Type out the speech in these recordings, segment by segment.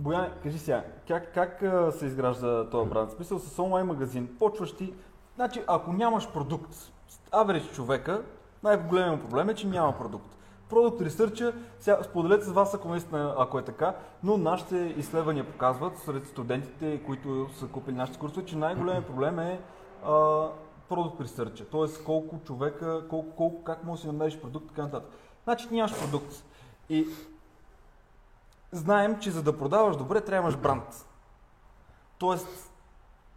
Боян, кажи сега, как, как се изгражда този бранд? Смисъл с онлайн магазин, почваш ти, значи ако нямаш продукт, аверич човека, най-големият проблем е, че няма продукт. Продукт ресърча, сега споделете с вас, ако наистина, ако е така, но нашите изследвания показват сред студентите, които са купили нашите курсове, че най-големият проблем е а, продукт ресърча. Тоест колко човека, колко, колко, как можеш да намериш продукт, така нататък. Значи нямаш продукт. И знаем, че за да продаваш добре, трябва да имаш бранд. Тоест,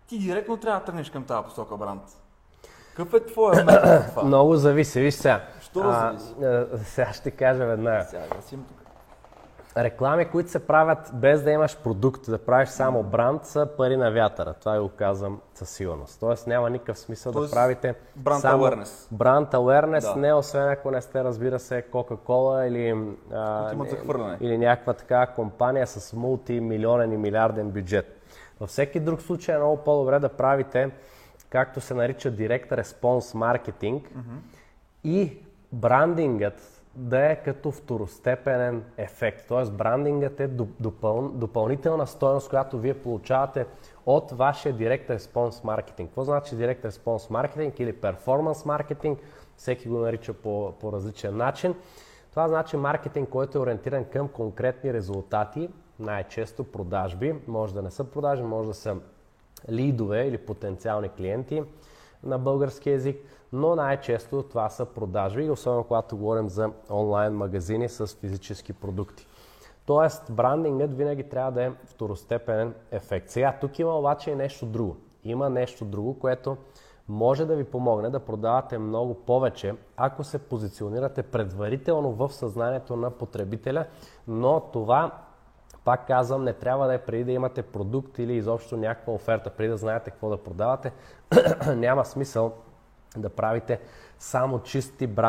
ти директно трябва да тръгнеш към тази посока бранд. Какъв е твоя метод това? Много зависи. Виж сега. Що да зависи? а, сега ще кажа веднага. Сега, аз имам тук. Реклами, които се правят без да имаш продукт, да правиш само бранд, са пари на вятъра. Това го казвам със сигурност. Тоест няма никакъв смисъл Тоест, да правите brand само awareness. Бранд awareness, Да. не освен ако не сте, разбира се, Кока-Кола или, а, захвърляне. или някаква така компания с мултимилионен и милиарден бюджет. Във всеки друг случай е много по-добре да правите, както се нарича Direct Response Marketing и брандингът да е като второстепенен ефект. Т.е. брандингът е доп- допъл... допълнителна стоеност, която вие получавате от вашия Direct Response Marketing. Какво значи Direct Response Marketing или Performance Marketing? Всеки го нарича по, по различен начин. Това значи маркетинг, който е ориентиран към конкретни резултати, най-често продажби. Може да не са продажби, може да са лидове или потенциални клиенти на български язик, но най-често това са продажби, особено когато говорим за онлайн магазини с физически продукти. Тоест, брандингът винаги трябва да е второстепенен ефект. Сега, тук има обаче и нещо друго. Има нещо друго, което може да ви помогне да продавате много повече, ако се позиционирате предварително в съзнанието на потребителя, но това пак казвам, не трябва да е преди да имате продукт или изобщо някаква оферта, преди да знаете какво да продавате. Няма смисъл да правите само чисти брандинг